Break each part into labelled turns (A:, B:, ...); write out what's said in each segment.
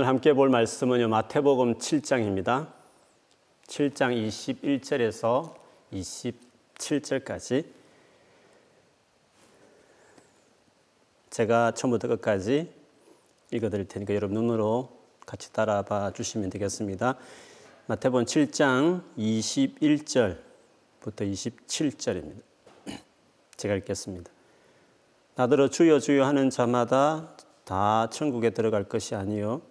A: 오늘 함께 볼 말씀은요, 마태복음 7장입니다. 7장 21절에서 27절까지 제가 처음부터 끝까지 읽어드릴 테니까 여러분 눈으로 같이 따라 봐 주시면 되겠습니다. 마태복음 7장 21절부터 27절입니다. 제가 읽겠습니다. 나더러 주여 주여 하는 자마다 다 천국에 들어갈 것이 아니요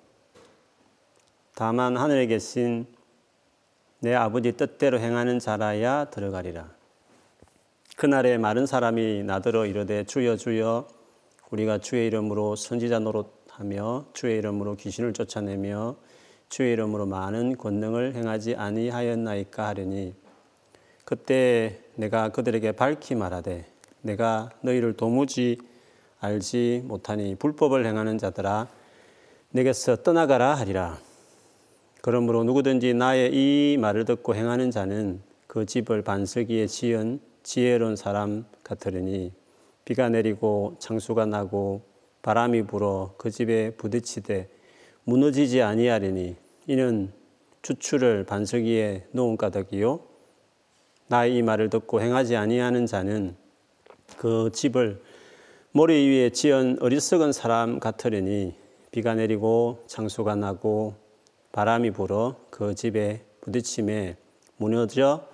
A: 다만 하늘에 계신 내 아버지 뜻대로 행하는 자라야 들어가리라. 그날에 마른 사람이 나더러 이르되 주여 주여 우리가 주의 이름으로 선지자 노릇하며 주의 이름으로 귀신을 쫓아내며 주의 이름으로 많은 권능을 행하지 아니하였나이까 하려니 그때 내가 그들에게 밝히 말하되 내가 너희를 도무지 알지 못하니 불법을 행하는 자들아 내게서 떠나가라 하리라. 그러므로 누구든지 나의 이 말을 듣고 행하는 자는 그 집을 반석기에 지은 지혜로운 사람 같으리니 비가 내리고 창수가 나고 바람이 불어 그 집에 부딪히되 무너지지 아니하리니 이는 주추를 반석기에 놓은 까닭이요. 나의 이 말을 듣고 행하지 아니하는 자는 그 집을 모래 위에 지은 어리석은 사람 같으리니 비가 내리고 창수가 나고 바람이 불어 그 집에 부딪힘에 무너져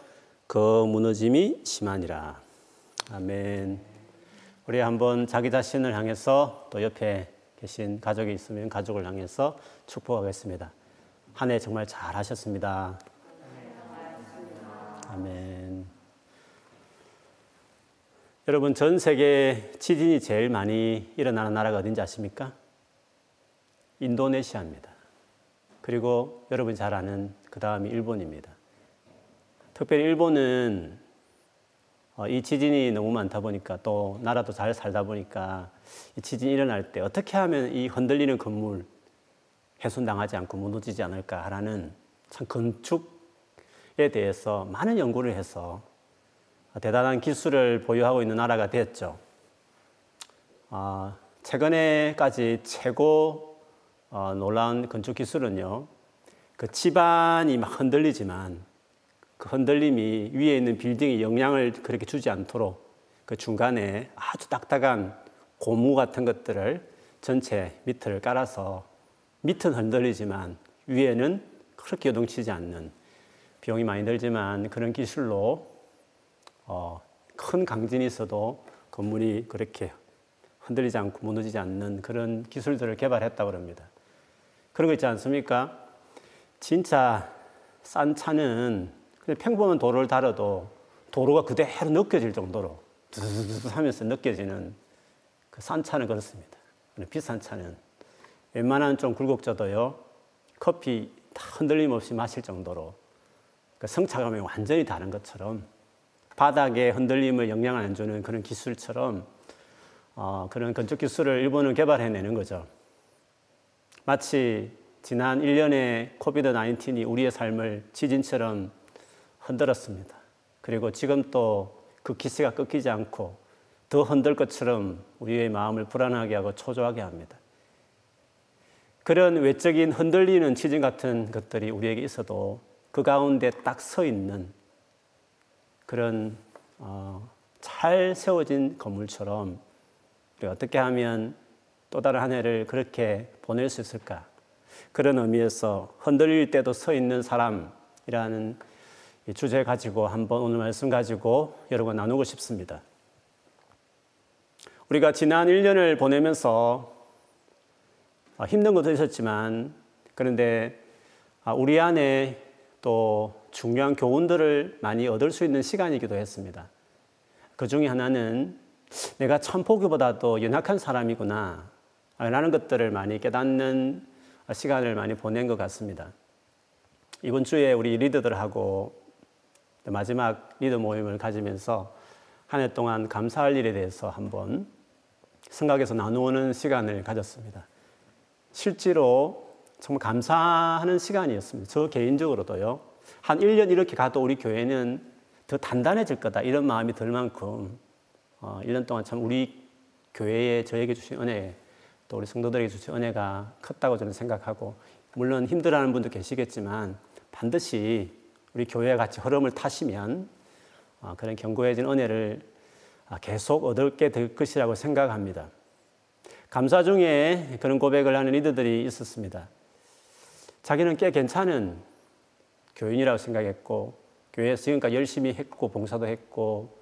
A: 그 무너짐이 심하니라. 아멘. 우리 한번 자기 자신을 향해서 또 옆에 계신 가족이 있으면 가족을 향해서 축복하겠습니다. 한 해 정말 잘 하셨습니다. 아멘. 여러분, 전 세계 지진이 제일 많이 일어나는 나라가 어딘지 아십니까? 인도네시아입니다. 그리고 여러분이 잘 아는 그 다음이 일본입니다. 특별히 일본은 어, 이 지진이 너무 많다 보니까 또 나라도 잘 살다 보니까 이 지진이 일어날 때 어떻게 하면 이 흔들리는 건물 훼손당하지 않고 무너지지 않을까라는 참 건축에 대해서 많은 연구를 해서 대단한 기술을 보유하고 있는 나라가 됐죠. 아, 최근에까지 최고 어, 놀라운 건축 기술은요, 그 집안이 막 흔들리지만 그 흔들림이 위에 있는 빌딩에 영향을 그렇게 주지 않도록 그 중간에 아주 딱딱한 고무 같은 것들을 전체 밑을 깔아서 밑은 흔들리지만 위에는 그렇게 요동치지 않는 비용이 많이 들지만 그런 기술로 어, 큰 강진이 있어도 건물이 그렇게 흔들리지 않고 무너지지 않는 그런 기술들을 개발했다고 합니다. 그런 거 있지 않습니까? 진짜 싼 차는 그냥 평범한 도로를 달아도 도로가 그대로 느껴질 정도로 두두두두 하면서 느껴지는 그 싼 차는 그렇습니다. 비싼 차는 웬만한 좀 굴곡져도요, 커피 다 흔들림 없이 마실 정도로 그 성차감이 완전히 다른 것처럼 바닥에 흔들림을 영향을 안 주는 그런 기술처럼 어, 그런 건축 기술을 일본은 개발해내는 거죠. 마치 지난 1년의 코비드 19이 우리의 삶을 지진처럼 흔들었습니다. 그리고 지금 또 그 기세가 꺾이지 않고 더 흔들 것처럼 우리의 마음을 불안하게 하고 초조하게 합니다. 그런 외적인 흔들리는 지진 같은 것들이 우리에게 있어도 그 가운데 딱 서 있는 그런 어, 잘 세워진 건물처럼 어떻게 하면 또 다른 한 해를 그렇게 보낼 수 있을까? 그런 의미에서 흔들릴 때도 서 있는 사람이라는 주제 가지고 한번 오늘 말씀 가지고 여러분 과 나누고 싶습니다. 우리가 지난 1년을 보내면서 아, 힘든 것도 있었지만 그런데 아, 우리 안에 또 중요한 교훈들을 많이 얻을 수 있는 시간이기도 했습니다. 그 중에 하나는 내가 천포기보다도 연약한 사람이구나. 라는 것들을 많이 깨닫는 시간을 많이 보낸 것 같습니다. 이번 주에 우리 리더들하고 마지막 리더 모임을 가지면서 한 해 동안 감사할 일에 대해서 한번 생각해서 나누는 시간을 가졌습니다. 실제로 정말 감사하는 시간이었습니다. 저 개인적으로도요. 한 1년 이렇게 가도 우리 교회는 더 단단해질 거다. 이런 마음이 들 만큼 어, 1년 동안 참 우리 교회에 저에게 주신 은혜 또 우리 성도들에게 주신 은혜가 컸다고 저는 생각하고 물론 힘들어하는 분도 계시겠지만 반드시 우리 교회와 같이 흐름을 타시면 어, 그런 견고해진 은혜를 아, 계속 얻게 될 것이라고 생각합니다. 감사 중에 그런 고백을 하는 리더들이 있었습니다. 자기는 꽤 괜찮은 교인이라고 생각했고 교회에서 지금까지 열심히 했고 봉사도 했고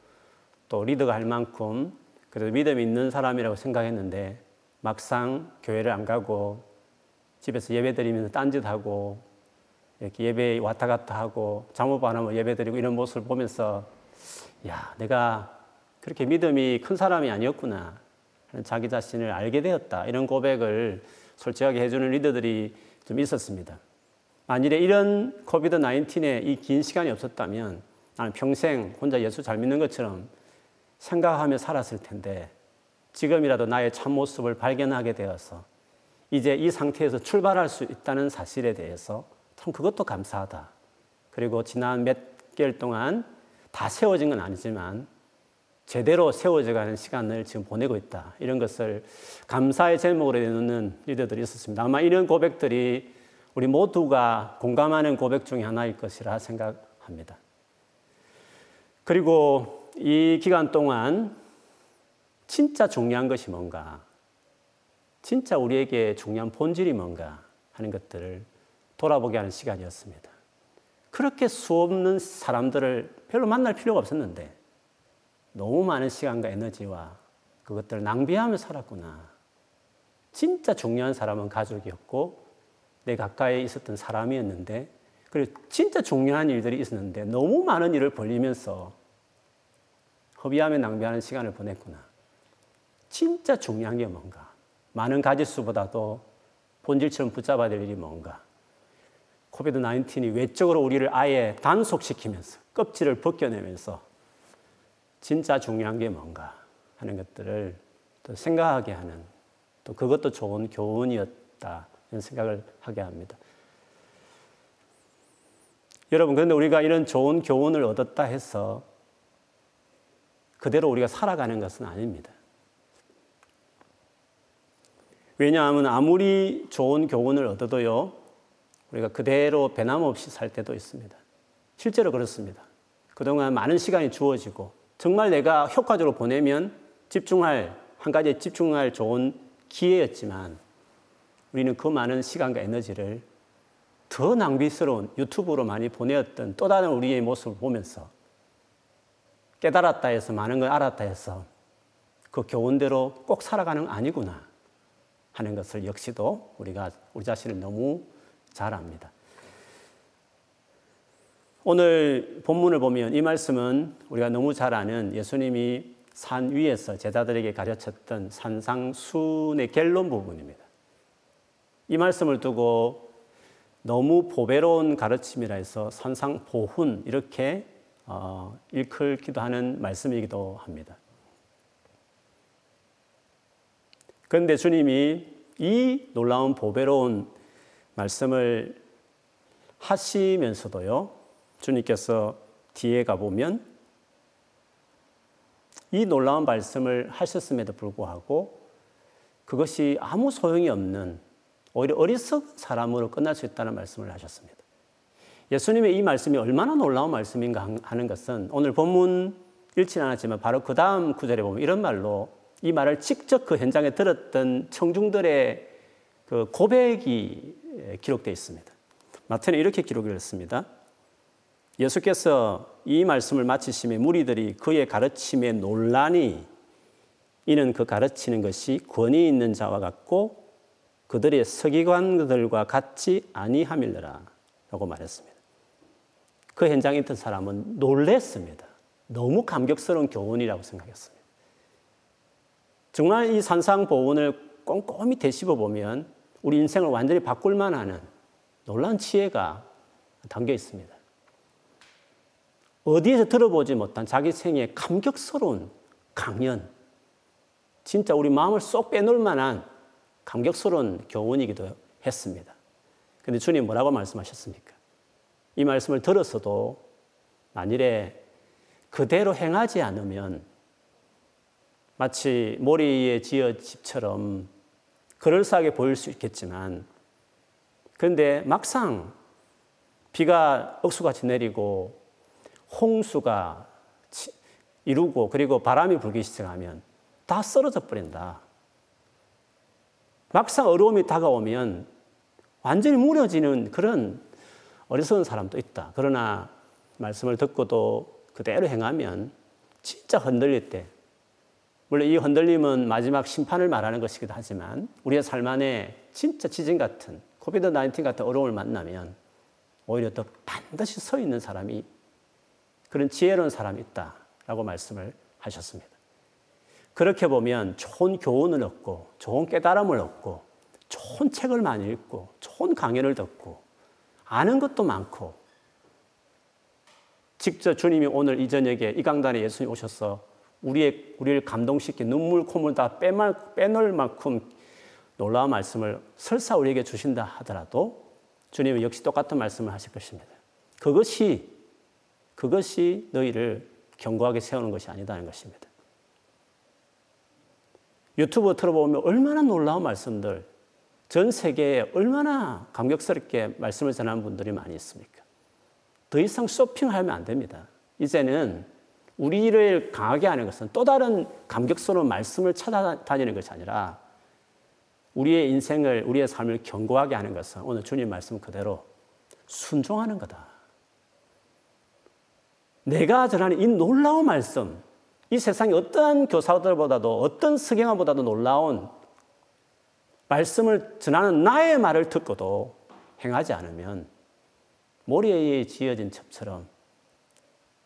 A: 또 리더가 할 만큼 그래도 믿음이 있는 사람이라고 생각했는데 막상 교회를 안 가고 집에서 예배 드리면서 딴짓하고 이렇게 예배 왔다 갔다 하고 잠못 안 하면 예배 드리고 이런 모습을 보면서 야 내가 그렇게 믿음이 큰 사람이 아니었구나 자기 자신을 알게 되었다 이런 고백을 솔직하게 해주는 리더들이 좀 있었습니다. 만일에 이런 코비드 19의 이 긴 시간이 없었다면 나는 평생 혼자 예수 잘 믿는 것처럼 생각하며 살았을 텐데 지금이라도 나의 참모습을 발견하게 되어서 이제 이 상태에서 출발할 수 있다는 사실에 대해서 참 그것도 감사하다. 그리고 지난 몇 개월 동안 다 세워진 건 아니지만 제대로 세워져 가는 시간을 지금 보내고 있다. 이런 것을 감사의 제목으로 내놓는 리더들이 있었습니다. 아마 이런 고백들이 우리 모두가 공감하는 고백 중에 하나일 것이라 생각합니다. 그리고 이 기간 동안 진짜 중요한 것이 뭔가, 진짜 우리에게 중요한 본질이 뭔가 하는 것들을 돌아보게 하는 시간이었습니다. 그렇게 수없는 사람들을 별로 만날 필요가 없었는데 너무 많은 시간과 에너지와 그것들을 낭비하며 살았구나. 진짜 중요한 사람은 가족이었고 내 가까이 있었던 사람이었는데 그리고 진짜 중요한 일들이 있었는데 너무 많은 일을 벌리면서 허비하며 낭비하는 시간을 보냈구나. 진짜 중요한 게 뭔가? 많은 가지수보다도 본질처럼 붙잡아야 될 일이 뭔가? 코비드 19이 외적으로 우리를 아예 단속시키면서 껍질을 벗겨내면서 진짜 중요한 게 뭔가 하는 것들을 또 생각하게 하는 또 그것도 좋은 교훈이었다 이런 생각을 하게 합니다. 여러분, 그런데 우리가 이런 좋은 교훈을 얻었다 해서 그대로 우리가 살아가는 것은 아닙니다. 왜냐하면 아무리 좋은 교훈을 얻어도요, 우리가 그대로 변함없이 살 때도 있습니다. 실제로 그렇습니다. 그동안 많은 시간이 주어지고, 정말 내가 효과적으로 보내면 집중할, 한 가지에 집중할 좋은 기회였지만, 우리는 그 많은 시간과 에너지를 더 낭비스러운 유튜브로 많이 보내었던 또 다른 우리의 모습을 보면서 깨달았다 해서 많은 걸 알았다 해서 그 교훈대로 꼭 살아가는 아니구나 하는 것을 역시도 우리가 우리 자신을 너무 잘 압니다. 오늘 본문을 보면 이 말씀은 우리가 너무 잘 아는 예수님이 산 위에서 제자들에게 가르쳤던 산상순의 결론 부분입니다. 이 말씀을 두고 너무 보배로운 가르침이라 해서 선상보훈 이렇게 어, 일컬기도 하는 말씀이기도 합니다. 그런데 주님이 이 놀라운 보배로운 말씀을 하시면서도요, 주님께서 뒤에 가보면 이 놀라운 말씀을 하셨음에도 불구하고 그것이 아무 소용이 없는 오히려 어리석은 사람으로 끝날 수 있다는 말씀을 하셨습니다. 예수님의 이 말씀이 얼마나 놀라운 말씀인가 하는 것은 오늘 본문 읽지는 않았지만 바로 그 다음 구절에 보면 이런 말로 이 말을 직접 그 현장에 들었던 청중들의 그 고백이 기록되어 있습니다. 마태는 이렇게 기록을 했습니다. 예수께서 이 말씀을 마치심에 무리들이 그의 가르침에 논란이 이는 그 가르치는 것이 권위 있는 자와 같고 그들의 서기관들과 같이 아니함일러라 라고 말했습니다. 그 현장에 있던 사람은 놀랬습니다. 너무 감격스러운 교훈이라고 생각했습니다. 정말 이 산상보훈을 꼼꼼히 되씹어 보면 우리 인생을 완전히 바꿀 만 하는 놀라운 지혜가 담겨 있습니다. 어디에서 들어보지 못한 자기 생의 감격스러운 강연, 진짜 우리 마음을 쏙 빼놓을 만한 감격스러운 교훈이기도 했습니다. 근데 주님 뭐라고 말씀하셨습니까? 이 말씀을 들었어도 만일에 그대로 행하지 않으면 마치 모리에 지어 집처럼 그럴싸하게 보일 수 있겠지만 그런데 막상 비가 억수같이 내리고 홍수가 이루고 그리고 바람이 불기 시작하면 다 쓰러져 버린다. 막상 어려움이 다가오면 완전히 무너지는 그런 어리석은 사람도 있다. 그러나 말씀을 듣고도 그대로 행하면 진짜 흔들릴 때, 물론 이 흔들림은 마지막 심판을 말하는 것이기도 하지만 우리의 삶 안에 진짜 지진 같은 코비드 19 같은 어려움을 만나면 오히려 더 반드시 서 있는 사람이 그런 지혜로운 사람이 있다라고 말씀을 하셨습니다. 그렇게 보면 좋은 교훈을 얻고 좋은 깨달음을 얻고 좋은 책을 많이 읽고 좋은 강연을 듣고 아는 것도 많고 직접 주님이 오늘 이 저녁에 이 강단에 예수님 오셔서 우리의 우리를 감동시키 눈물 콧물 다 빼말 빼놓을 만큼 놀라운 말씀을 설사 우리에게 주신다 하더라도 주님은 역시 똑같은 말씀을 하실 것입니다. 그것이 그것이 너희를 견고하게 세우는 것이 아니다는 것입니다. 유튜브 틀어보면 얼마나 놀라운 말씀들, 전 세계에 얼마나 감격스럽게 말씀을 전하는 분들이 많이 있습니까? 더 이상 쇼핑하면 안 됩니다. 이제는 우리를 강하게 하는 것은 또 다른 감격스러운 말씀을 찾아다니는 것이 아니라 우리의 인생을, 우리의 삶을 견고하게 하는 것은 오늘 주님 말씀 그대로 순종하는 거다. 내가 전하는 이 놀라운 말씀, 이 세상의 어떠한 교사들보다도 어떤 석양아보다도 놀라운 말씀을 전하는 나의 말을 듣고도 행하지 않으면 모래에 지어진 첩처럼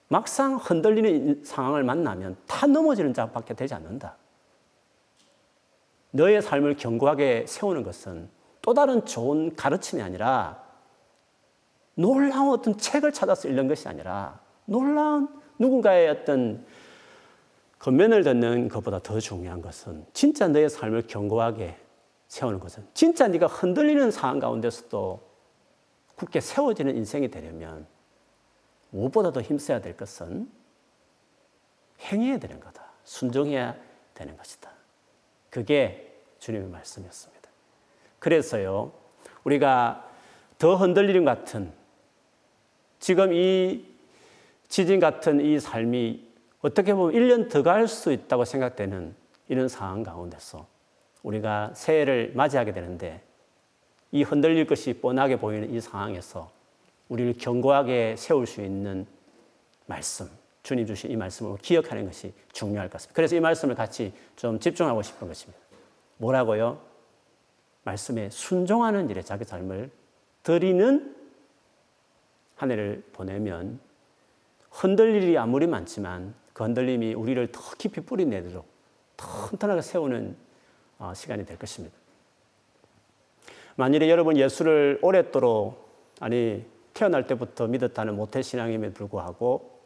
A: 막상 흔들리는 상황을 만나면 다 넘어지는 자밖에 되지 않는다. 너의 삶을 견고하게 세우는 것은 또 다른 좋은 가르침이 아니라 놀라운 어떤 책을 찾아서 읽는 것이 아니라 놀라운 누군가의 어떤 겉면을 듣는 것보다 더 중요한 것은 진짜 너의 삶을 견고하게 세우는 것은 진짜 네가 흔들리는 상황 가운데서도 굳게 세워지는 인생이 되려면 무엇보다 도 힘써야 될 것은 행해야 되는 거다. 순종해야 되는 것이다. 그게 주님의 말씀이었습니다. 그래서요, 우리가 더 흔들리는 같은 지금 이 지진 같은 이 삶이 어떻게 보면 1년 더 갈 수 있다고 생각되는 이런 상황 가운데서 우리가 새해를 맞이하게 되는데 이 흔들릴 것이 뻔하게 보이는 이 상황에서 우리를 견고하게 세울 수 있는 말씀, 주님 주신 이 말씀을 기억하는 것이 중요할 것 같습니다. 그래서 이 말씀을 같이 좀 집중하고 싶은 것입니다. 뭐라고요? 말씀에 순종하는 일에 자기 삶을 드리는 한 해를 보내면 흔들릴 일이 아무리 많지만 그 흔들림이 우리를 더 깊이 뿌리내도록 튼튼하게 세우는 어, 시간이 될 것입니다. 만일에 여러분 예수를 오랫도록 아니 태어날 때부터 믿었다는 모태 신앙임에 불구하고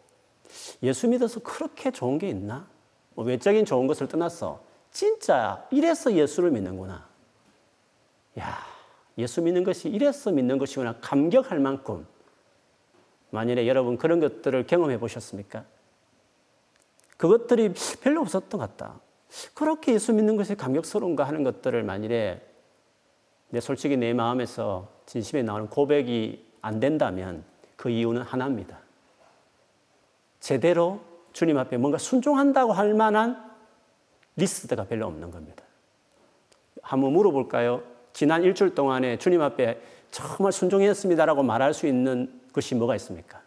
A: 예수 믿어서 그렇게 좋은 게 있나? 뭐 외적인 좋은 것을 떠나서 진짜 이래서 예수를 믿는구나. 야, 예수 믿는 것이 이래서 믿는 것이구나 감격할 만큼 만일에 여러분 그런 것들을 경험해 보셨습니까? 그것들이 별로 없었던 것 같다. 그렇게 예수 믿는 것이 감격스러운가 하는 것들을 만일에 내 솔직히 내 마음에서 진심에 나오는 고백이 안 된다면 그 이유는 하나입니다. 제대로 주님 앞에 뭔가 순종한다고 할 만한 리스트가 별로 없는 겁니다. 한번 물어볼까요? 지난 일주일 동안에 주님 앞에 정말 순종했습니다라고 말할 수 있는 것이 뭐가 있습니까?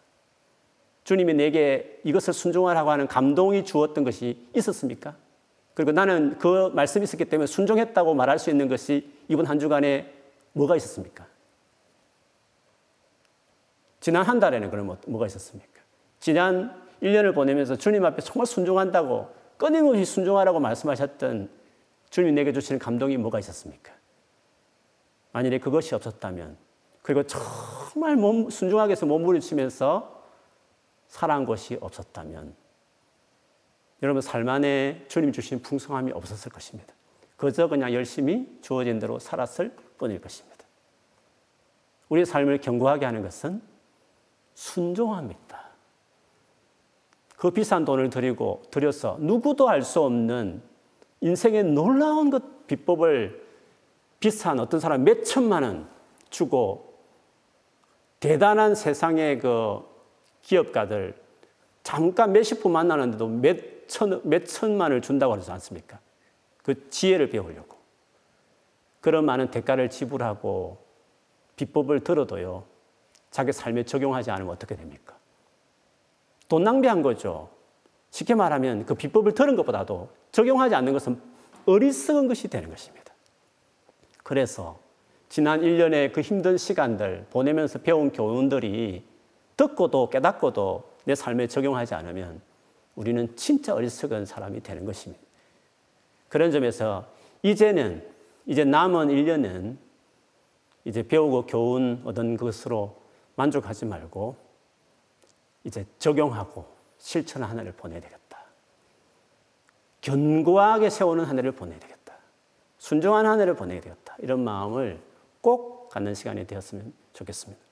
A: 주님이 내게 이것을 순종하라고 하는 감동이 주었던 것이 있었습니까? 그리고 나는 그 말씀이 있었기 때문에 순종했다고 말할 수 있는 것이 이번 한 주간에 뭐가 있었습니까? 지난 한 달에는 그럼 뭐, 뭐가 있었습니까? 지난 1년을 보내면서 주님 앞에 정말 순종한다고 끊임없이 순종하라고 말씀하셨던 주님이 내게 주시는 감동이 뭐가 있었습니까? 만일에 그것이 없었다면 그리고 정말 몸, 순종하게 해서 몸부림치면서 살아한 것이 없었다면 여러분 삶 안에 주님 주신 풍성함이 없었을 것입니다. 그저 그냥 열심히 주어진 대로 살았을 뿐일 것입니다. 우리의 삶을 견고하게 하는 것은 순종합니다. 그 비싼 돈을 들이고 들여서 누구도 알 수 없는 인생의 놀라운 것 비법을 비싼 어떤 사람 몇 천만 원 주고 대단한 세상의 그 기업가들 잠깐 몇십 분 만나는데도 몇 천, 몇 천만을 준다고 하지 않습니까? 그 지혜를 배우려고. 그런 많은 대가를 지불하고 비법을 들어도요, 자기 삶에 적용하지 않으면 어떻게 됩니까? 돈 낭비한 거죠. 쉽게 말하면 그 비법을 들은 것보다도 적용하지 않는 것은 어리석은 것이 되는 것입니다. 그래서 지난 1년의 그 힘든 시간들 보내면서 배운 교훈들이 듣고도 깨닫고도 내 삶에 적용하지 않으면 우리는 진짜 어리석은 사람이 되는 것입니다. 그런 점에서 이제는 이제 남은 1년은 이제 배우고 교훈 얻은 것으로 만족하지 말고 이제 적용하고 실천한 한 해를 보내야 되겠다. 견고하게 세우는 한 해를 보내야 되겠다. 순종한 한 해를 보내야 되겠다. 이런 마음을 꼭 갖는 시간이 되었으면 좋겠습니다.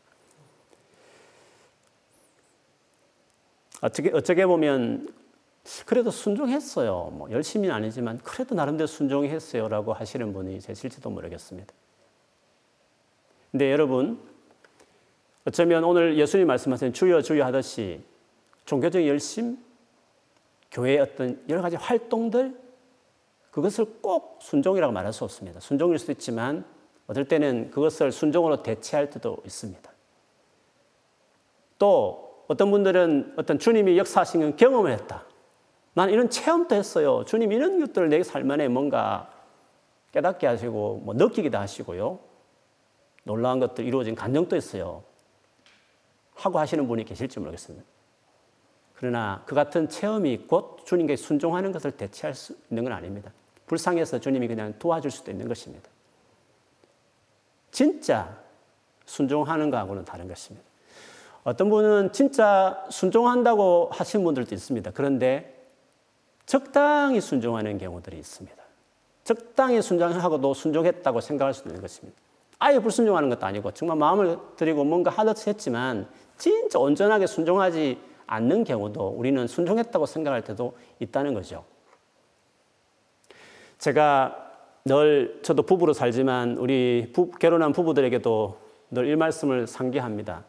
A: 어떻게, 어떻게 보면 그래도 순종했어요. 뭐 열심히는 아니지만 그래도 나름대로 순종했어요라고 하시는 분이 계실지도 모르겠습니다. 근데 여러분 어쩌면 오늘 예수님 말씀하신 주여 주여 하듯이 종교적 열심, 교회의 어떤 여러 가지 활동들 그것을 꼭 순종이라고 말할 수 없습니다. 순종일 수도 있지만 어떨 때는 그것을 순종으로 대체할 때도 있습니다. 또 어떤 분들은 어떤 주님이 역사하신 경험을 했다. 나는 이런 체험도 했어요. 주님 이런 것들을 내 삶 안에 뭔가 깨닫게 하시고 뭐 느끼기도 하시고요. 놀라운 것들 이루어진 감정도 있어요. 하고 하시는 분이 계실지 모르겠습니다. 그러나 그 같은 체험이 곧 주님께 순종하는 것을 대체할 수 있는 건 아닙니다. 불쌍해서 주님이 그냥 도와줄 수도 있는 것입니다. 진짜 순종하는 거하고는 다른 것입니다. 어떤 분은 진짜 순종한다고 하신 분들도 있습니다. 그런데 적당히 순종하는 경우들이 있습니다. 적당히 순종하고도 순종했다고 생각할 수 있는 것입니다. 아예 불순종하는 것도 아니고 정말 마음을 들이고 뭔가 하듯 했지만 진짜 온전하게 순종하지 않는 경우도 우리는 순종했다고 생각할 때도 있다는 거죠. 제가 늘 저도 부부로 살지만 우리 부, 결혼한 부부들에게도 늘 이 말씀을 상기합니다.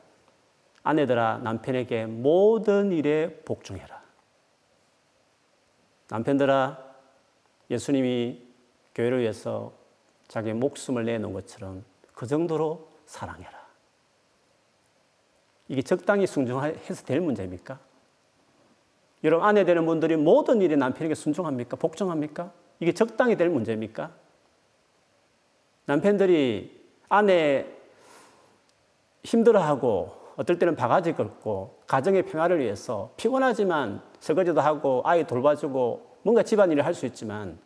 A: 아내들아 남편에게 모든 일에 복종해라. 남편들아 예수님이 교회를 위해서 자기 목숨을 내놓은 것처럼 그 정도로 사랑해라. 이게 적당히 순종해서 될 문제입니까? 여러분, 아내 되는 분들이 모든 일에 남편에게 순종합니까? 복종합니까? 이게 적당히 될 문제입니까? 남편들이 아내 힘들어하고 어떨 때는 바가지 긁고 가정의 평화를 위해서 피곤하지만 설거지도 하고 아이 돌봐주고 뭔가 집안일을 할 수 있지만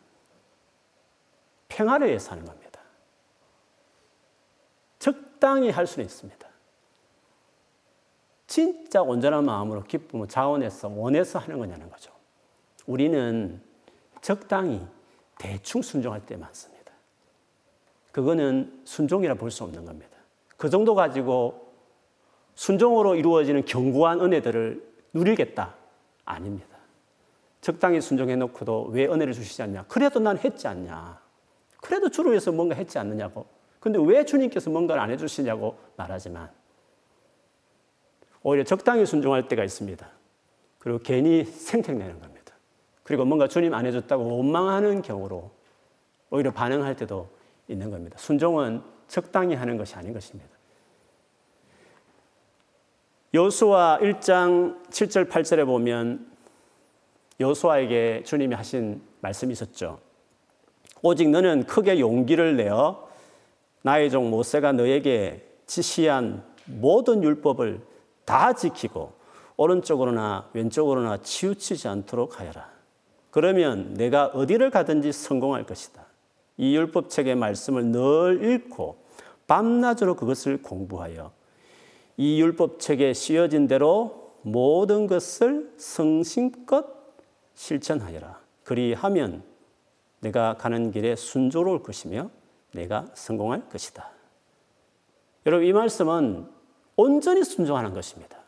A: 평화를 위해서 하는 겁니다. 적당히 할 수는 있습니다. 진짜 온전한 마음으로 기쁨을 자원해서 원해서 하는 거냐는 거죠. 우리는 적당히 대충 순종할 때 많습니다. 그거는 순종이라 볼 수 없는 겁니다. 그 정도 가지고 순종으로 이루어지는 견고한 은혜들을 누리겠다? 아닙니다. 적당히 순종해 놓고도 왜 은혜를 주시지 않냐? 그래도 난 했지 않냐? 그래도 주를 위해서 뭔가 했지 않느냐고. 근데 왜 주님께서 뭔가를 안 해주시냐고 말하지만 오히려 적당히 순종할 때가 있습니다. 그리고 괜히 생색내는 겁니다. 그리고 뭔가 주님 안 해줬다고 원망하는 경우로 오히려 반응할 때도 있는 겁니다. 순종은 적당히 하는 것이 아닌 것입니다. 여수와 1장 7절 8절에 보면 여수아에게 주님이 하신 말씀이 있었죠. 오직 너는 크게 용기를 내어 나의 종 모세가 너에게 지시한 모든 율법을 다 지키고 오른쪽으로나 왼쪽으로나 치우치지 않도록 하여라. 그러면 내가 어디를 가든지 성공할 것이다. 이 율법책의 말씀을 늘 읽고 밤낮으로 그것을 공부하여 이 율법책에 씌어진 대로 모든 것을 성심껏 실천하여라. 그리하면 내가 가는 길에 순조로울 것이며 내가 성공할 것이다. 여러분 이 말씀은 온전히 순종하는 것입니다.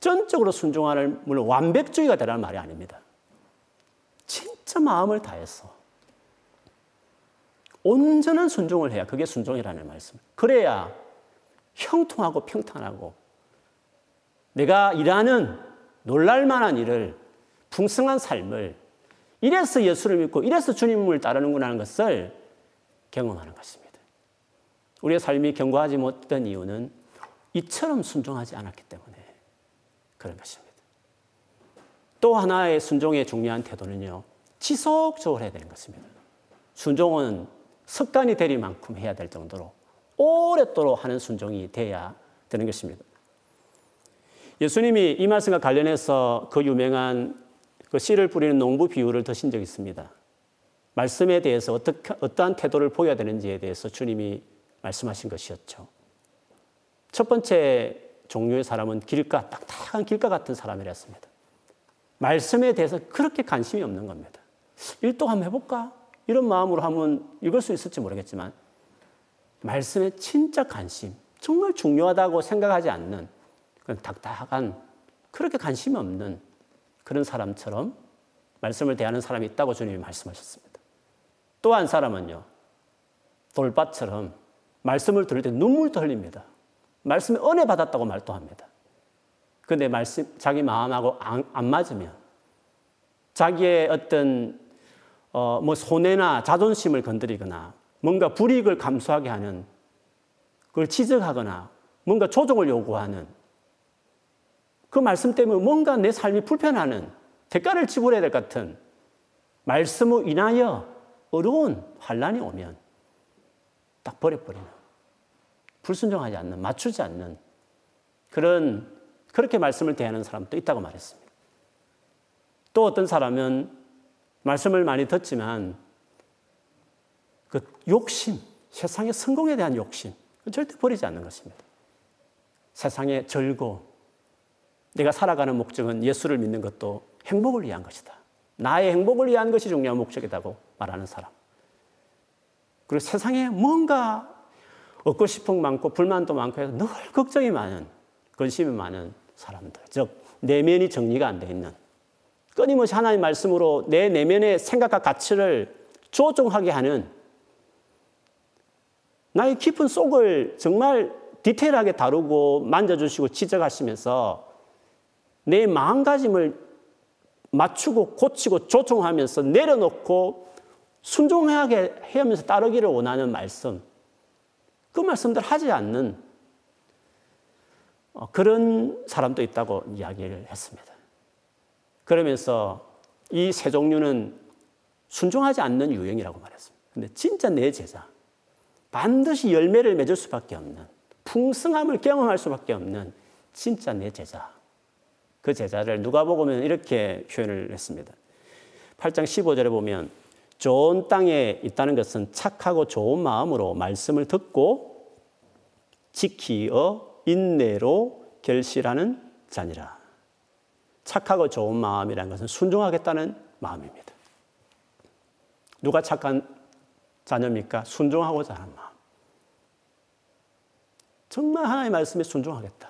A: 전적으로 순종하는 물론 완벽주의가 되라는 말이 아닙니다. 진짜 마음을 다해서 온전한 순종을 해야 그게 순종이라는 말씀. 그래야 형통하고 평탄하고 내가 일하는 놀랄만한 일을 풍성한 삶을 이래서 예수를 믿고 이래서 주님을 따르는구나 하는 것을 경험하는 것입니다. 우리의 삶이 견고하지 못한 이유는 이처럼 순종하지 않았기 때문에 그런 것입니다. 또 하나의 순종의 중요한 태도는요, 지속적으로 해야 되는 것입니다. 순종은 습관이 되리만큼 해야 될 정도로 오랫도록 하는 순종이 돼야 되는 것입니다. 예수님이 이 말씀과 관련해서 그 유명한 그 씨를 뿌리는 농부 비유를 드신 적이 있습니다. 말씀에 대해서 어떻게, 어떠한 태도를 보여야 되는지에 대해서 주님이 말씀하신 것이었죠. 첫 번째 종류의 사람은 길가, 딱딱한 길가 같은 사람이었습니다. 말씀에 대해서 그렇게 관심이 없는 겁니다. 일도 한번 해볼까? 이런 마음으로 하면 읽을 수 있을지 모르겠지만, 말씀에 진짜 관심, 정말 중요하다고 생각하지 않는 그런 딱딱한, 그렇게 관심이 없는 그런 사람처럼 말씀을 대하는 사람이 있다고 주님이 말씀하셨습니다. 또 한 사람은요, 돌밭처럼 말씀을 들을 때 눈물도 흘립니다. 말씀에 은혜 받았다고 말도 합니다. 근데 말씀, 자기 마음하고 안, 안 맞으면 자기의 어떤 어, 뭐 손해나 자존심을 건드리거나 뭔가 불이익을 감수하게 하는 그걸 지적하거나 뭔가 조정을 요구하는 그 말씀 때문에 뭔가 내 삶이 불편하는 대가를 지불해야 될 것 같은 말씀으로 인하여 어려운 환란이 오면 딱 버려버리는 불순종하지 않는 맞추지 않는 그런 그렇게 말씀을 대하는 사람도 있다고 말했습니다. 또 어떤 사람은 말씀을 많이 듣지만 그 욕심, 세상의 성공에 대한 욕심, 절대 버리지 않는 것입니다. 세상의 절고, 내가 살아가는 목적은 예수를 믿는 것도 행복을 위한 것이다. 나의 행복을 위한 것이 중요한 목적이라고 말하는 사람. 그리고 세상에 뭔가 얻고 싶은 많고 불만도 많고 늘 걱정이 많은, 근심이 많은 사람들. 즉, 내면이 정리가 안 돼 있는 끊임없이 하나님 말씀으로 내 내면의 생각과 가치를 조종하게 하는 나의 깊은 속을 정말 디테일하게 다루고 만져주시고 지적하시면서 내 마음가짐을 맞추고 고치고 조종하면서 내려놓고 순종하게 하면서 따르기를 원하는 말씀, 그 말씀들 하지 않는 어, 그런 사람도 있다고 이야기를 했습니다. 그러면서 이 세 종류는 순종하지 않는 유형이라고 말했습니다. 근데 진짜 내 제자, 반드시 열매를 맺을 수밖에 없는, 풍성함을 경험할 수밖에 없는 진짜 내 제자. 그 제자를 누가 보면 이렇게 표현을 했습니다. 8장 15절에 보면 좋은 땅에 있다는 것은 착하고 좋은 마음으로 말씀을 듣고 지키어 인내로 결실하는 자니라. 착하고 좋은 마음이라는 것은 순종하겠다는 마음입니다. 누가 착한 자녀입니까? 순종하고자 하는 마음. 정말 하나님의 말씀에 순종하겠다.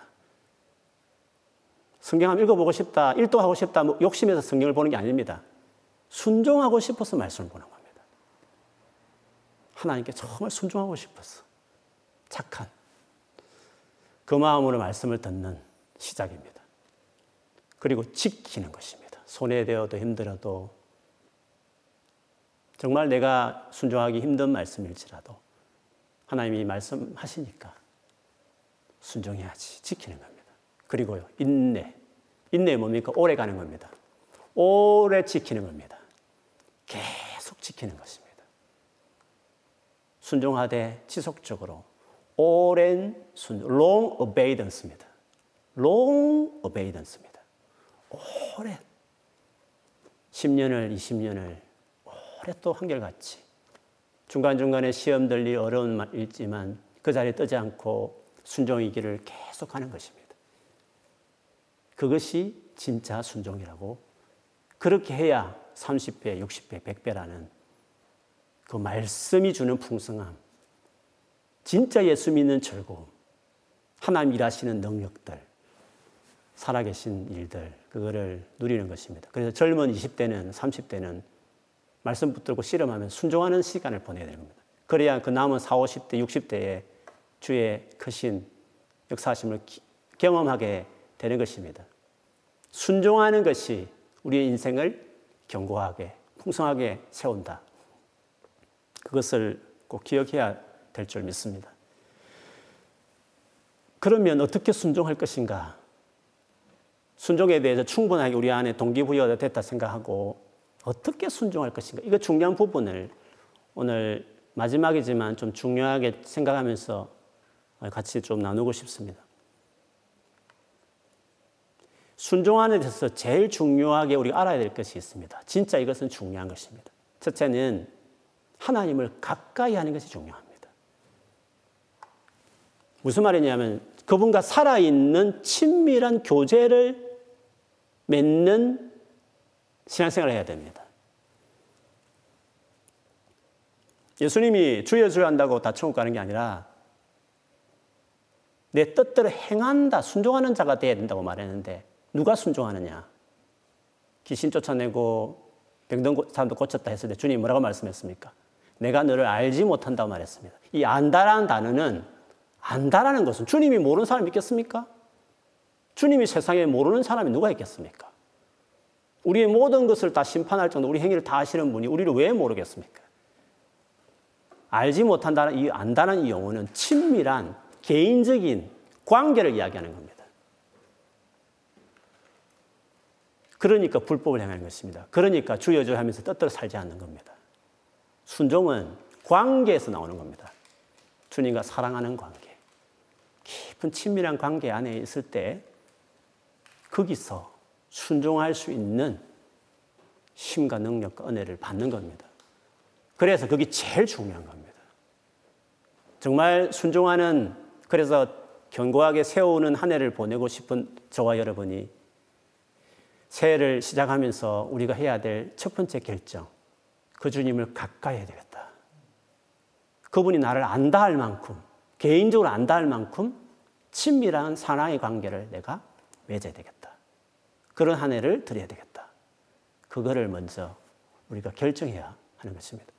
A: 성경 한번 읽어보고 싶다, 일도하고 싶다, 뭐 욕심에서 성경을 보는 게 아닙니다. 순종하고 싶어서 말씀을 보는 겁니다. 하나님께 정말 순종하고 싶어서. 착한. 그 마음으로 말씀을 듣는 시작입니다. 그리고 지키는 것입니다. 손해되어도 힘들어도 정말 내가 순종하기 힘든 말씀일지라도 하나님이 말씀하시니까 순종해야지 지키는 겁니다. 그리고요 인내 인내 뭡니까 오래 가는 겁니다. 오래 지키는 겁니다. 계속 지키는 것입니다. 순종하되 지속적으로 오랜 순종, long obedience입니다. long obedience입니다. 오래 10년을 20년을 오래 또 한결같이 중간중간에 시험들리 어려운 일지만 그 자리에 뜨지 않고 순종의 길을 계속하는 것입니다. 그것이 진짜 순종이라고 그렇게 해야 30배, 60배, 100배라는 그 말씀이 주는 풍성함, 진짜 예수 믿는 즐거움, 하나님 일하시는 능력들, 살아계신 일들, 그거를 누리는 것입니다. 그래서 젊은 20대는, 30대는 말씀 붙들고 씨름하면 순종하는 시간을 보내야 겁니다. 그래야 그 남은 4, 50대, 60대에 주의 크신 역사하심을 경험하게 되는 것입니다. 순종하는 것이 우리의 인생을 견고하게, 풍성하게 세운다. 그것을 꼭 기억해야 될 줄 믿습니다. 그러면 어떻게 순종할 것인가? 순종에 대해서 충분하게 우리 안에 동기부여가 됐다 생각하고 어떻게 순종할 것인가? 이거 중요한 부분을 오늘 마지막이지만 좀 중요하게 생각하면서 같이 좀 나누고 싶습니다. 순종하는 데서 제일 중요하게 우리가 알아야 될 것이 있습니다. 진짜 이것은 중요한 것입니다. 첫째는 하나님을 가까이 하는 것이 중요합니다. 무슨 말이냐면 그분과 살아있는 친밀한 교제를 맺는 신앙생활을 해야 됩니다. 예수님이 주여 주여 한다고 다 천국 가는 게 아니라 내 뜻대로 행한다, 순종하는 자가 되어야 된다고 말했는데 누가 순종하느냐? 귀신 쫓아내고 병든 사람도 고쳤다 했을 때 주님 뭐라고 말씀했습니까? 내가 너를 알지 못한다고 말했습니다. 이 안다라는 단어는 안다라는 것은 주님이 모르는 사람 있겠습니까? 주님이 세상에 모르는 사람이 누가 있겠습니까? 우리의 모든 것을 다 심판할 정도 우리 행위를 다 아시는 분이 우리를 왜 모르겠습니까? 알지 못한다는 이 안다는 이 용어는 친밀한 개인적인 관계를 이야기하는 겁니다. 그러니까 불법을 행하는 것입니다. 그러니까 주여주 하면서 뜻대로 살지 않는 겁니다. 순종은 관계에서 나오는 겁니다. 주님과 사랑하는 관계. 깊은 친밀한 관계 안에 있을 때 거기서 순종할 수 있는 힘과 능력과 은혜를 받는 겁니다. 그래서 그게 제일 중요한 겁니다. 정말 순종하는 그래서 견고하게 세우는 한 해를 보내고 싶은 저와 여러분이 새해를 시작하면서 우리가 해야 될 첫 번째 결정. 그 주님을 가까이 해야 되겠다. 그분이 나를 안다 할 만큼, 개인적으로 안다 할 만큼 친밀한 사랑의 관계를 내가 맺어야 되겠다. 그런 한 해를 드려야 되겠다. 그거를 먼저 우리가 결정해야 하는 것입니다.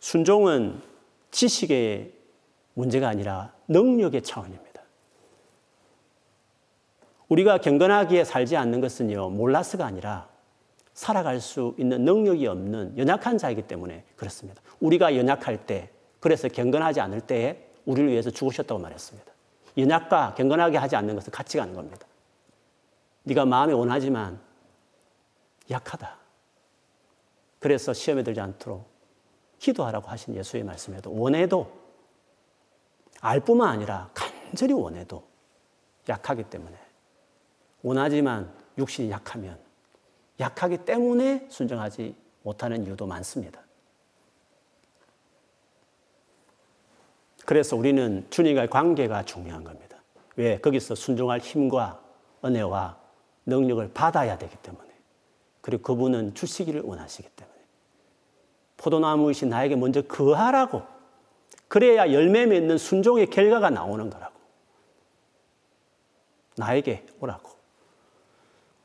A: 순종은 지식의 문제가 아니라 능력의 차원입니다. 우리가 경건하게 살지 않는 것은요, 몰라서가 아니라 살아갈 수 있는 능력이 없는 연약한 자이기 때문에 그렇습니다. 우리가 연약할 때, 그래서 경건하지 않을 때에 우리를 위해서 죽으셨다고 말했습니다. 연약과 경건하게 하지 않는 것은 같이 가는 겁니다. 네가 마음에 원하지만 약하다. 그래서 시험에 들지 않도록 기도하라고 하신 예수의 말씀에도 원해도 알 뿐만 아니라 간절히 원해도 약하기 때문에 원하지만 육신이 약하면 약하기 때문에 순종하지 못하는 이유도 많습니다. 그래서 우리는 주님과의 관계가 중요한 겁니다. 왜? 거기서 순종할 힘과 은혜와 능력을 받아야 되기 때문에. 그리고 그분은 주시기를 원하시기 때문에. 포도나무이신 나에게 먼저 거하라고. 그래야 열매 맺는 순종의 결과가 나오는 거라고. 나에게 오라고.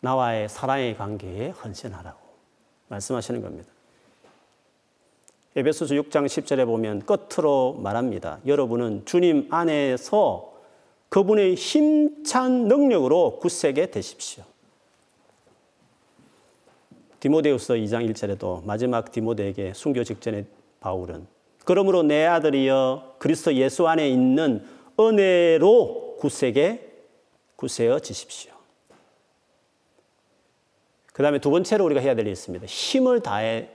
A: 나와의 사랑의 관계에 헌신하라고 말씀하시는 겁니다. 에베소서 6장 10절에 보면 끝으로 말합니다. 여러분은 주님 안에서 그분의 힘찬 능력으로 굳세게 되십시오. 디모데후서 2장 1절에도 마지막 디모데에게 순교 직전에 바울은 그러므로 내 아들이여 그리스도 예수 안에 있는 은혜로 굳세게 굳세어 지십시오. 그 다음에 두 번째로 우리가 해야 될 일이 있습니다. 힘을 다해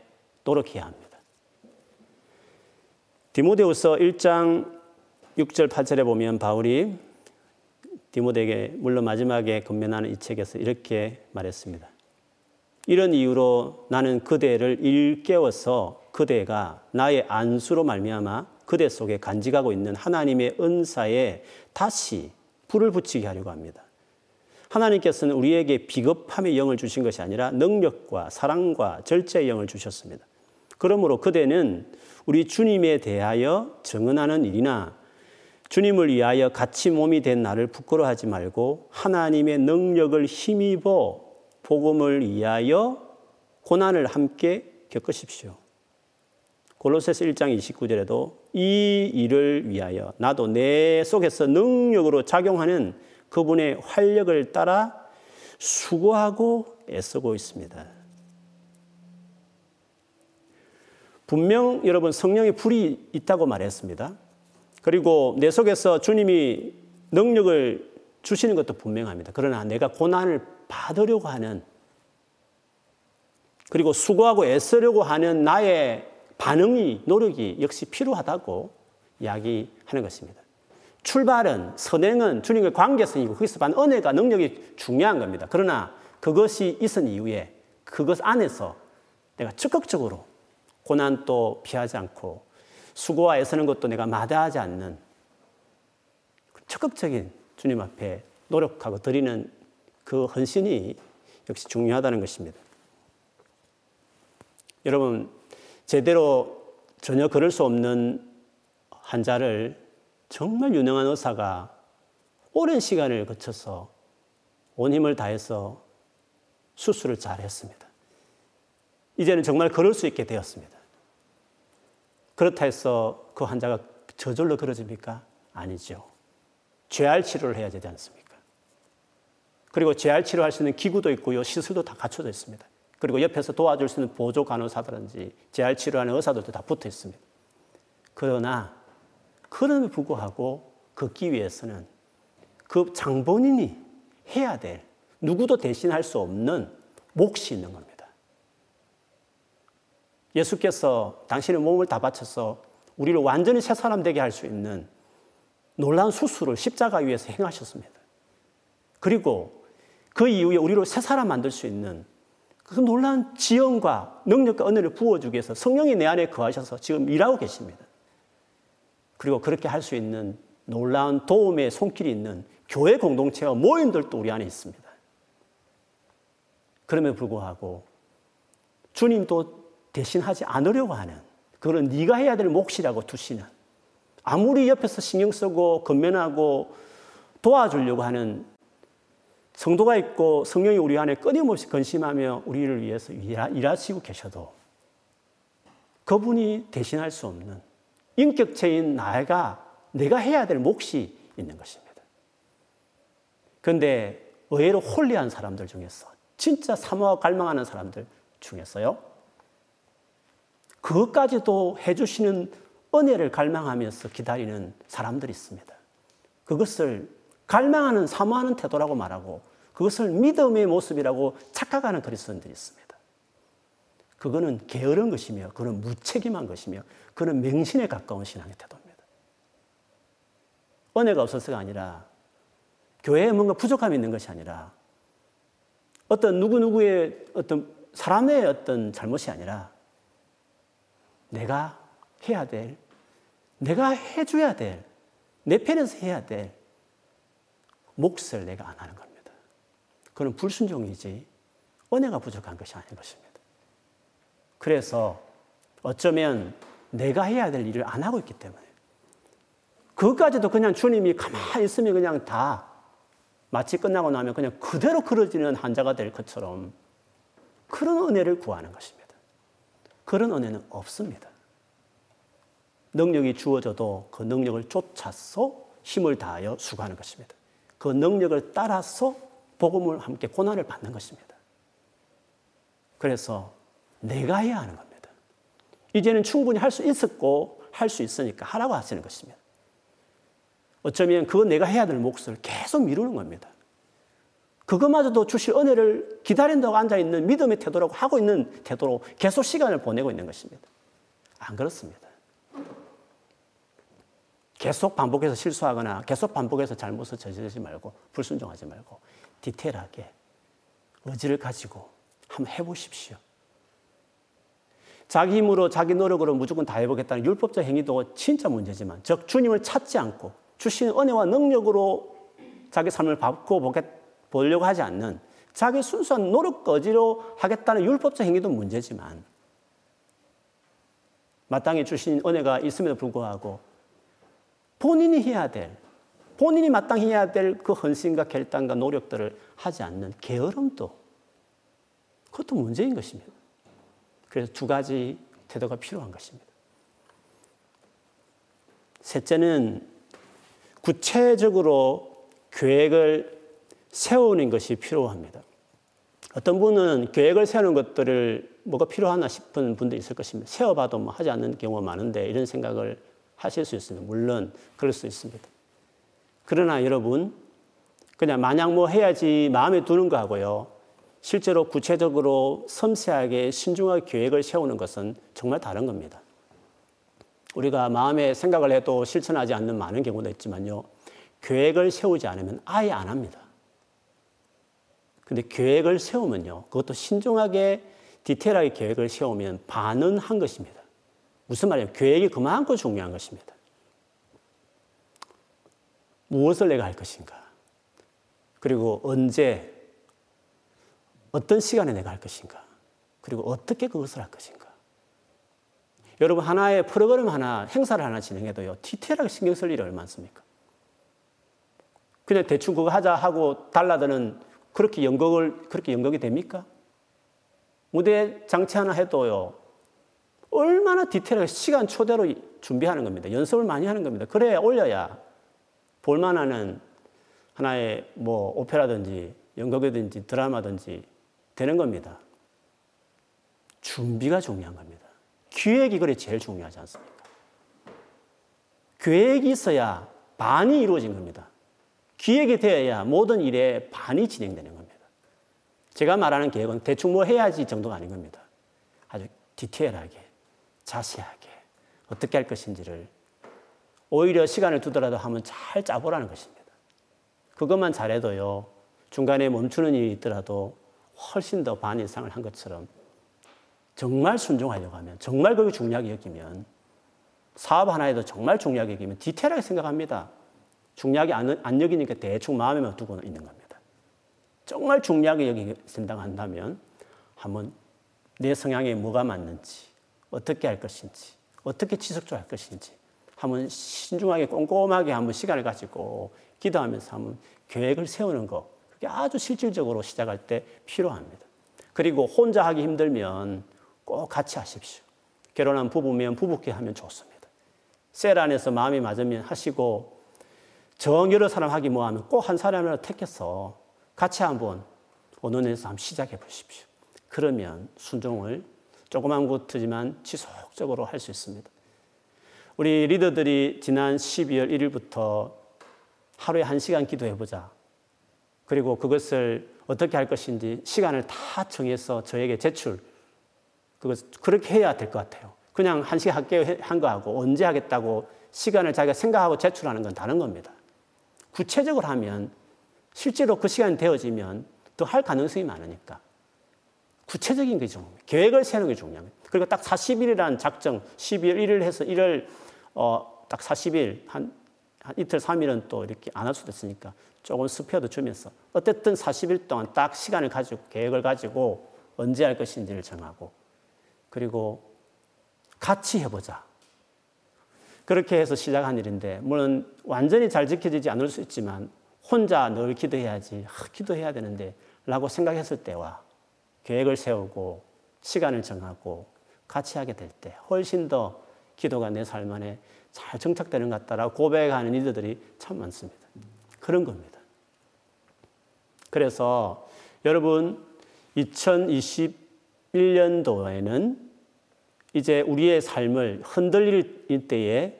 A: 노력해야 합니다. 디모데후서 1장 6절 8절에 보면 바울이 디모데에게 물론 마지막에 건면하는 이 책에서 이렇게 말했습니다. 이런 이유로 나는 그대를 일깨워서 그대가 나의 안수로 말미암아 그대 속에 간직하고 있는 하나님의 은사에 다시 불을 붙이게 하려고 합니다. 하나님께서는 우리에게 비겁함의 영을 주신 것이 아니라 능력과 사랑과 절제의 영을 주셨습니다. 그러므로 그대는 우리 주님에 대하여 증언하는 일이나 주님을 위하여 같이 몸이 된 나를 부끄러워하지 말고 하나님의 능력을 힘입어 복음을 위하여 고난을 함께 겪으십시오. 골로새서 1장 29절에도 이 일을 위하여 나도 내 속에서 능력으로 작용하는 그분의 활력을 따라 수고하고 애쓰고 있습니다. 분명 여러분 성령의 불이 있다고 말했습니다. 그리고 내 속에서 주님이 능력을 주시는 것도 분명합니다. 그러나 내가 고난을 받으려고 하는 그리고 수고하고 애쓰려고 하는 나의 반응이 노력이 역시 필요하다고 이야기하는 것입니다. 출발은 선행은 주님의 관계성이고 거기서 받는 은혜가 능력이 중요한 겁니다. 그러나 그것이 있은 이후에 그것 안에서 내가 적극적으로 고난도 피하지 않고 수고와 애쓰는 것도 내가 마다하지 않는 적극적인 주님 앞에 노력하고 드리는 그 헌신이 역시 중요하다는 것입니다. 여러분, 제대로 전혀 그럴 수 없는 환자를 정말 유능한 의사가 오랜 시간을 거쳐서 온 힘을 다해서 수술을 잘 했습니다. 이제는 정말 걸을 수 있게 되었습니다. 그렇다 해서 그 환자가 저절로 그러집니까? 아니죠. 재활 치료를 해야 되지 않습니까? 그리고 재활 치료할 수 있는 기구도 있고요. 시설도 다 갖춰져 있습니다. 그리고 옆에서 도와줄 수 있는 보조 간호사든지 재활 치료하는 의사들도 다 붙어 있습니다. 그러나 그럼에도 불구하고 걷기 위해서는 그 장본인이 해야 될 누구도 대신할 수 없는 몫이 있는 겁니다. 예수께서 당신의 몸을 다 바쳐서 우리를 완전히 새 사람 되게 할 수 있는 놀라운 수술을 십자가 위에서 행하셨습니다. 그리고 그 이후에 우리로 새 사람 만들 수 있는 그 놀라운 지연과 능력과 은혜를 부어주기 위해서 성령이 내 안에 거하셔서 지금 일하고 계십니다. 그리고 그렇게 할 수 있는 놀라운 도움의 손길이 있는 교회 공동체와 모임들도 우리 안에 있습니다. 그럼에도 불구하고 주님도 대신하지 않으려고 하는 그런 네가 해야 될 몫이라고 두시는 아무리 옆에서 신경 쓰고 건면하고 도와주려고 하는 성도가 있고 성령이 우리 안에 끊임없이 건심하며 우리를 위해서 일하시고 계셔도 그분이 대신할 수 없는 인격체인 나가 내가 해야 될 몫이 있는 것입니다. 그런데 의외로 홀리한 사람들 중에서 진짜 사모하고 갈망하는 사람들 중에서요. 그것까지도 해주시는 은혜를 갈망하면서 기다리는 사람들이 있습니다. 그것을 갈망하는 사모하는 태도라고 말하고 그것을 믿음의 모습이라고 착각하는 그리스도인들이 있습니다. 그거는 게으른 것이며 그는 무책임한 것이며 그는 맹신에 가까운 신앙의 태도입니다. 은혜가 없어서가 아니라 교회에 뭔가 부족함이 있는 것이 아니라 어떤 누구누구의 어떤 사람의 어떤 잘못이 아니라 내가 해야 될, 내가 해줘야 될, 내 편에서 해야 될 몫을 내가 안 하는 겁니다. 그건 불순종이지 은혜가 부족한 것이 아닌 것입니다. 그래서 어쩌면 내가 해야 될 일을 안 하고 있기 때문에 그것까지도 그냥 주님이 가만히 있으면 그냥 다 마치 끝나고 나면 그냥 그대로 그려지는 환자가 될 것처럼 그런 은혜를 구하는 것입니다. 그런 은혜는 없습니다. 능력이 주어져도 그 능력을 쫓아서 힘을 다하여 수고하는 것입니다. 그 능력을 따라서 복음을 함께 고난을 받는 것입니다. 그래서 내가 해야 하는 겁니다. 이제는 충분히 할 수 있었고 할 수 있으니까 하라고 하시는 것입니다. 어쩌면 그거 내가 해야 될 몫을 계속 미루는 겁니다. 그것마저도 주실 은혜를 기다린다고 앉아있는 믿음의 태도라고 하고 있는 태도로 계속 시간을 보내고 있는 것입니다. 안 그렇습니다. 계속 반복해서 실수하거나 계속 반복해서 잘못을 저지르지 말고 불순종하지 말고 디테일하게 의지를 가지고 한번 해보십시오. 자기 힘으로 자기 노력으로 무조건 다 해보겠다는 율법적 행위도 진짜 문제지만 즉 주님을 찾지 않고 주신 은혜와 능력으로 자기 삶을 바꾸어 보려고 하지 않는 자기 순수한 노력 거지로 하겠다는 율법적 행위도 문제지만 마땅히 주신 은혜가 있음에도 불구하고 본인이 해야 될, 본인이 마땅히 해야 될 그 헌신과 결단과 노력들을 하지 않는 게으름도 그것도 문제인 것입니다. 그래서 두 가지 태도가 필요한 것입니다. 셋째는 구체적으로 계획을 세우는 것이 필요합니다. 어떤 분은 계획을 세우는 것들을 뭐가 필요하나 싶은 분도 있을 것입니다. 세워봐도 뭐 하지 않는 경우가 많은데 이런 생각을 하실 수 있습니다. 물론 그럴 수 있습니다. 그러나 여러분, 그냥 마냥 뭐 해야지 마음에 두는 거하고요. 실제로 구체적으로 섬세하게 신중하게 계획을 세우는 것은 정말 다른 겁니다. 우리가 마음에 생각을 해도 실천하지 않는 많은 경우도 있지만요. 계획을 세우지 않으면 아예 안 합니다. 근데 계획을 세우면요. 그것도 신중하게 디테일하게 계획을 세우면 반은 한 것입니다. 무슨 말이에요? 계획이 그만큼 중요한 것입니다. 무엇을 내가 할 것인가? 그리고 언제, 어떤 시간에 내가 할 것인가? 그리고 어떻게 그것을 할 것인가? 여러분, 하나의 프로그램 하나, 행사를 하나 진행해도요, 디테일하게 신경 쓸 일이 얼마 많습니까? 그냥 대충 그거 하자 하고 달라드는 그렇게 연극을, 그렇게 연극이 됩니까? 무대 장치 하나 해도요, 얼마나 디테일하게 시간 초대로 준비하는 겁니다. 연습을 많이 하는 겁니다. 그래야 올려야 볼만하는 하나의 뭐 오페라든지 연극이든지 드라마든지 되는 겁니다. 준비가 중요한 겁니다. 기획이 그래 제일 중요하지 않습니까? 계획이 있어야 반이 이루어진 겁니다. 기획이 되어야 모든 일에 반이 진행되는 겁니다. 제가 말하는 계획은 대충 뭐 해야지 정도가 아닌 겁니다. 아주 디테일하게, 자세하게, 어떻게 할 것인지를 오히려 시간을 두더라도 한번 잘 짜보라는 것입니다. 그것만 잘해도요, 중간에 멈추는 일이 있더라도 훨씬 더 반 이상을 한 것처럼 정말 순종하려고 하면, 정말 그게 중요하게 여기면, 사업 하나에도 정말 중요하게 여기면 디테일하게 생각합니다. 중요하게 안, 안 여기니까 대충 마음에만 두고 있는 겁니다. 정말 중요하게 여기 생각한다면 한번 내 성향에 뭐가 맞는지, 어떻게 할 것인지, 어떻게 지속적으로 할 것인지 한번 신중하게 꼼꼼하게 한번 시간을 가지고 기도하면서 한번 계획을 세우는 거 그게 아주 실질적으로 시작할 때 필요합니다. 그리고 혼자 하기 힘들면 꼭 같이 하십시오. 결혼한 부부면 부부끼리 하면 좋습니다. 셀 안에서 마음이 맞으면 하시고 정 여러 사람 하기 뭐하면 꼭 한 사람을 택해서 같이 한번 언론에서 한번 시작해 보십시오. 그러면 순종을 조그만 것이지만 지속적으로 할 수 있습니다. 우리 리더들이 지난 12월 1일부터 하루에 한 시간 기도해 보자. 그리고 그것을 어떻게 할 것인지 시간을 다 정해서 저에게 제출. 그것 그렇게 해야 될 것 같아요. 그냥 한 시간 할게 한 거하고 언제 하겠다고 시간을 자기가 생각하고 제출하는 건 다른 겁니다. 구체적으로 하면 실제로 그 시간이 되어지면 더 할 가능성이 많으니까. 구체적인 게 중요합니다. 계획을 세우는 게 중요합니다. 그리고 딱 40일이라는 작정, 12월 1일 해서 1월 어, 딱 40일, 한, 한 이틀, 3일은 또 이렇게 안 할 수도 있으니까 조금 스페어도 주면서 어쨌든 40일 동안 딱 시간을 가지고 계획을 가지고 언제 할 것인지를 정하고 그리고 같이 해보자. 그렇게 해서 시작한 일인데, 물론 완전히 잘 지켜지지 않을 수 있지만, 혼자 늘 기도해야지, 아, 기도해야 되는데, 라고 생각했을 때와 계획을 세우고 시간을 정하고 같이 하게 될 때, 훨씬 더 기도가 내 삶 안에 잘 정착되는 것 같다라고 고백하는 이들이 참 많습니다. 그런 겁니다. 그래서 여러분, 2021년도에는 이제 우리의 삶을 흔들릴 때에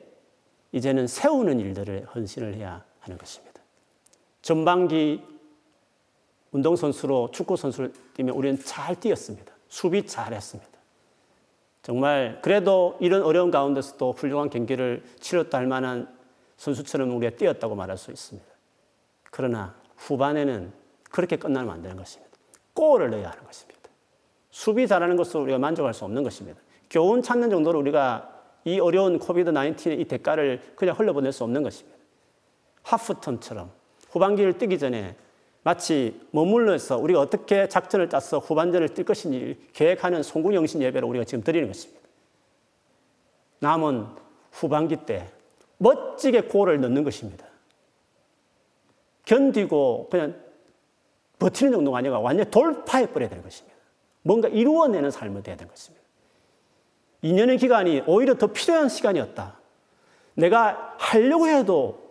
A: 이제는 세우는 일들을 헌신을 해야 하는 것입니다. 전반기 운동선수로 축구선수를 뛰면 우리는 잘 뛰었습니다. 수비 잘했습니다. 정말 그래도 이런 어려운 가운데서도 훌륭한 경기를 치렀다 할 만한 선수처럼 우리가 뛰었다고 말할 수 있습니다. 그러나 후반에는 그렇게 끝나면 안 되는 것입니다. 골을 넣어야 하는 것입니다. 수비 잘하는 것으로 우리가 만족할 수 없는 것입니다. 교훈 찾는 정도로 우리가 이 어려운 코비드 19의 이 대가를 그냥 흘려보낼 수 없는 것입니다. 하프턴처럼 후반기를 뛰기 전에 마치 머물러서 우리가 어떻게 작전을 짜서 후반전을 뛸 것인지 계획하는 송구영신 예배를 우리가 지금 드리는 것입니다. 남은 후반기 때 멋지게 골을 넣는 것입니다. 견디고 그냥 버티는 정도가 아니라 완전히 돌파해 버려야 되는 것입니다. 뭔가 이루어내는 삶을 돼야 되는 것입니다. 2년의 기간이 오히려 더 필요한 시간이었다. 내가 하려고 해도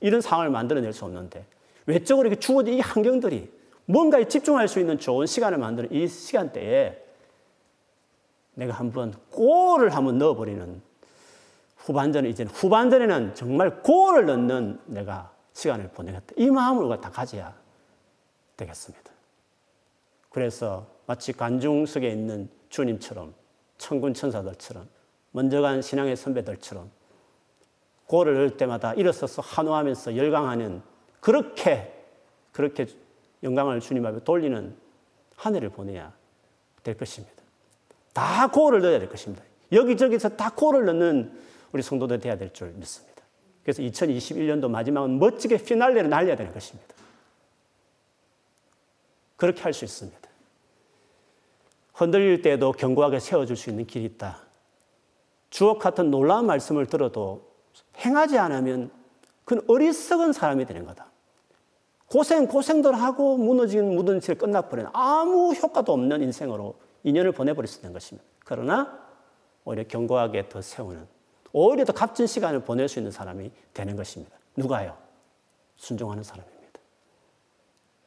A: 이런 상황을 만들어낼 수 없는데 외적으로 이렇게 주어진 이 환경들이 뭔가에 집중할 수 있는 좋은 시간을 만드는 이 시간대에 내가 한번 골을 한번 넣어버리는 후반전에 이제는 후반전에는 정말 골을 넣는 내가 시간을 보내겠다. 이 마음을 다 가져야 되겠습니다. 그래서 마치 관중석에 있는 주님처럼 천군 천사들처럼 먼저 간 신앙의 선배들처럼 골을 넣을 때마다 일어서서 환호하면서 열광하는 그렇게 그렇게 영광을 주님 앞에 돌리는 한 해를 보내야 될 것입니다. 다 골을 넣어야 될 것입니다. 여기저기서 다 골을 넣는 우리 성도들 돼야 될 줄 믿습니다. 그래서 2021년도 마지막은 멋지게 피날레를 날려야 되는 것입니다. 그렇게 할 수 있습니다. 흔들릴 때도 견고하게 세워줄 수 있는 길이 있다. 주옥 같은 놀라운 말씀을 들어도 행하지 않으면 그건 어리석은 사람이 되는 거다. 고생, 고생들 하고 무너진 무너진 채 끝나버리는 아무 효과도 없는 인생으로 인연을 보내버릴 수 있는 것입니다. 그러나 오히려 견고하게 더 세우는 오히려 더 값진 시간을 보낼 수 있는 사람이 되는 것입니다. 누가요? 순종하는 사람입니다.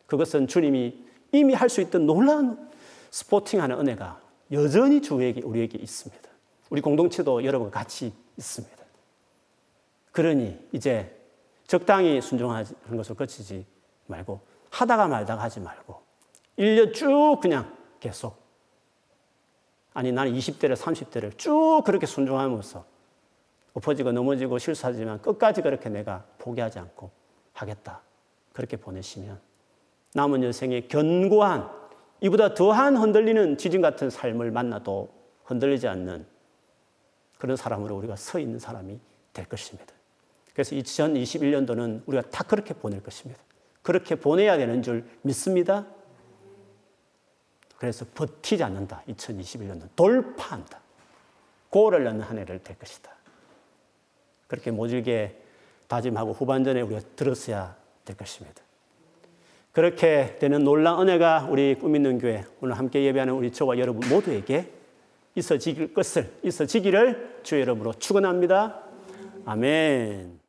A: 그것은 주님이 이미 할 수 있던 놀라운 스포팅하는 은혜가 여전히 주에게 우리에게 있습니다. 우리 공동체도 여러분 같이 있습니다. 그러니 이제 적당히 순종하는 것을 거치지 말고 하다가 말다가 하지 말고 1년 쭉 그냥 계속 아니 나는 20대를 30대를 쭉 그렇게 순종하면서 엎어지고 넘어지고 실수하지만 끝까지 그렇게 내가 포기하지 않고 하겠다. 그렇게 보내시면 남은 여생에 견고한 이보다 더한 흔들리는 지진 같은 삶을 만나도 흔들리지 않는 그런 사람으로 우리가 서 있는 사람이 될 것입니다. 그래서 2021년도는 우리가 다 그렇게 보낼 것입니다. 그렇게 보내야 되는 줄 믿습니다. 그래서 버티지 않는다. 2021년도 돌파한다. 고를 넣는 한 해를 될 것이다. 그렇게 모질게 다짐하고 후반전에 우리가 들었어야 될 것입니다. 그렇게 되는 놀라운 은혜가 우리 꿈 있는 교회 오늘 함께 예배하는 우리 저와 여러분 모두에게 있어질 것을 있어지기를 주의 이름으로 축원합니다. 아멘.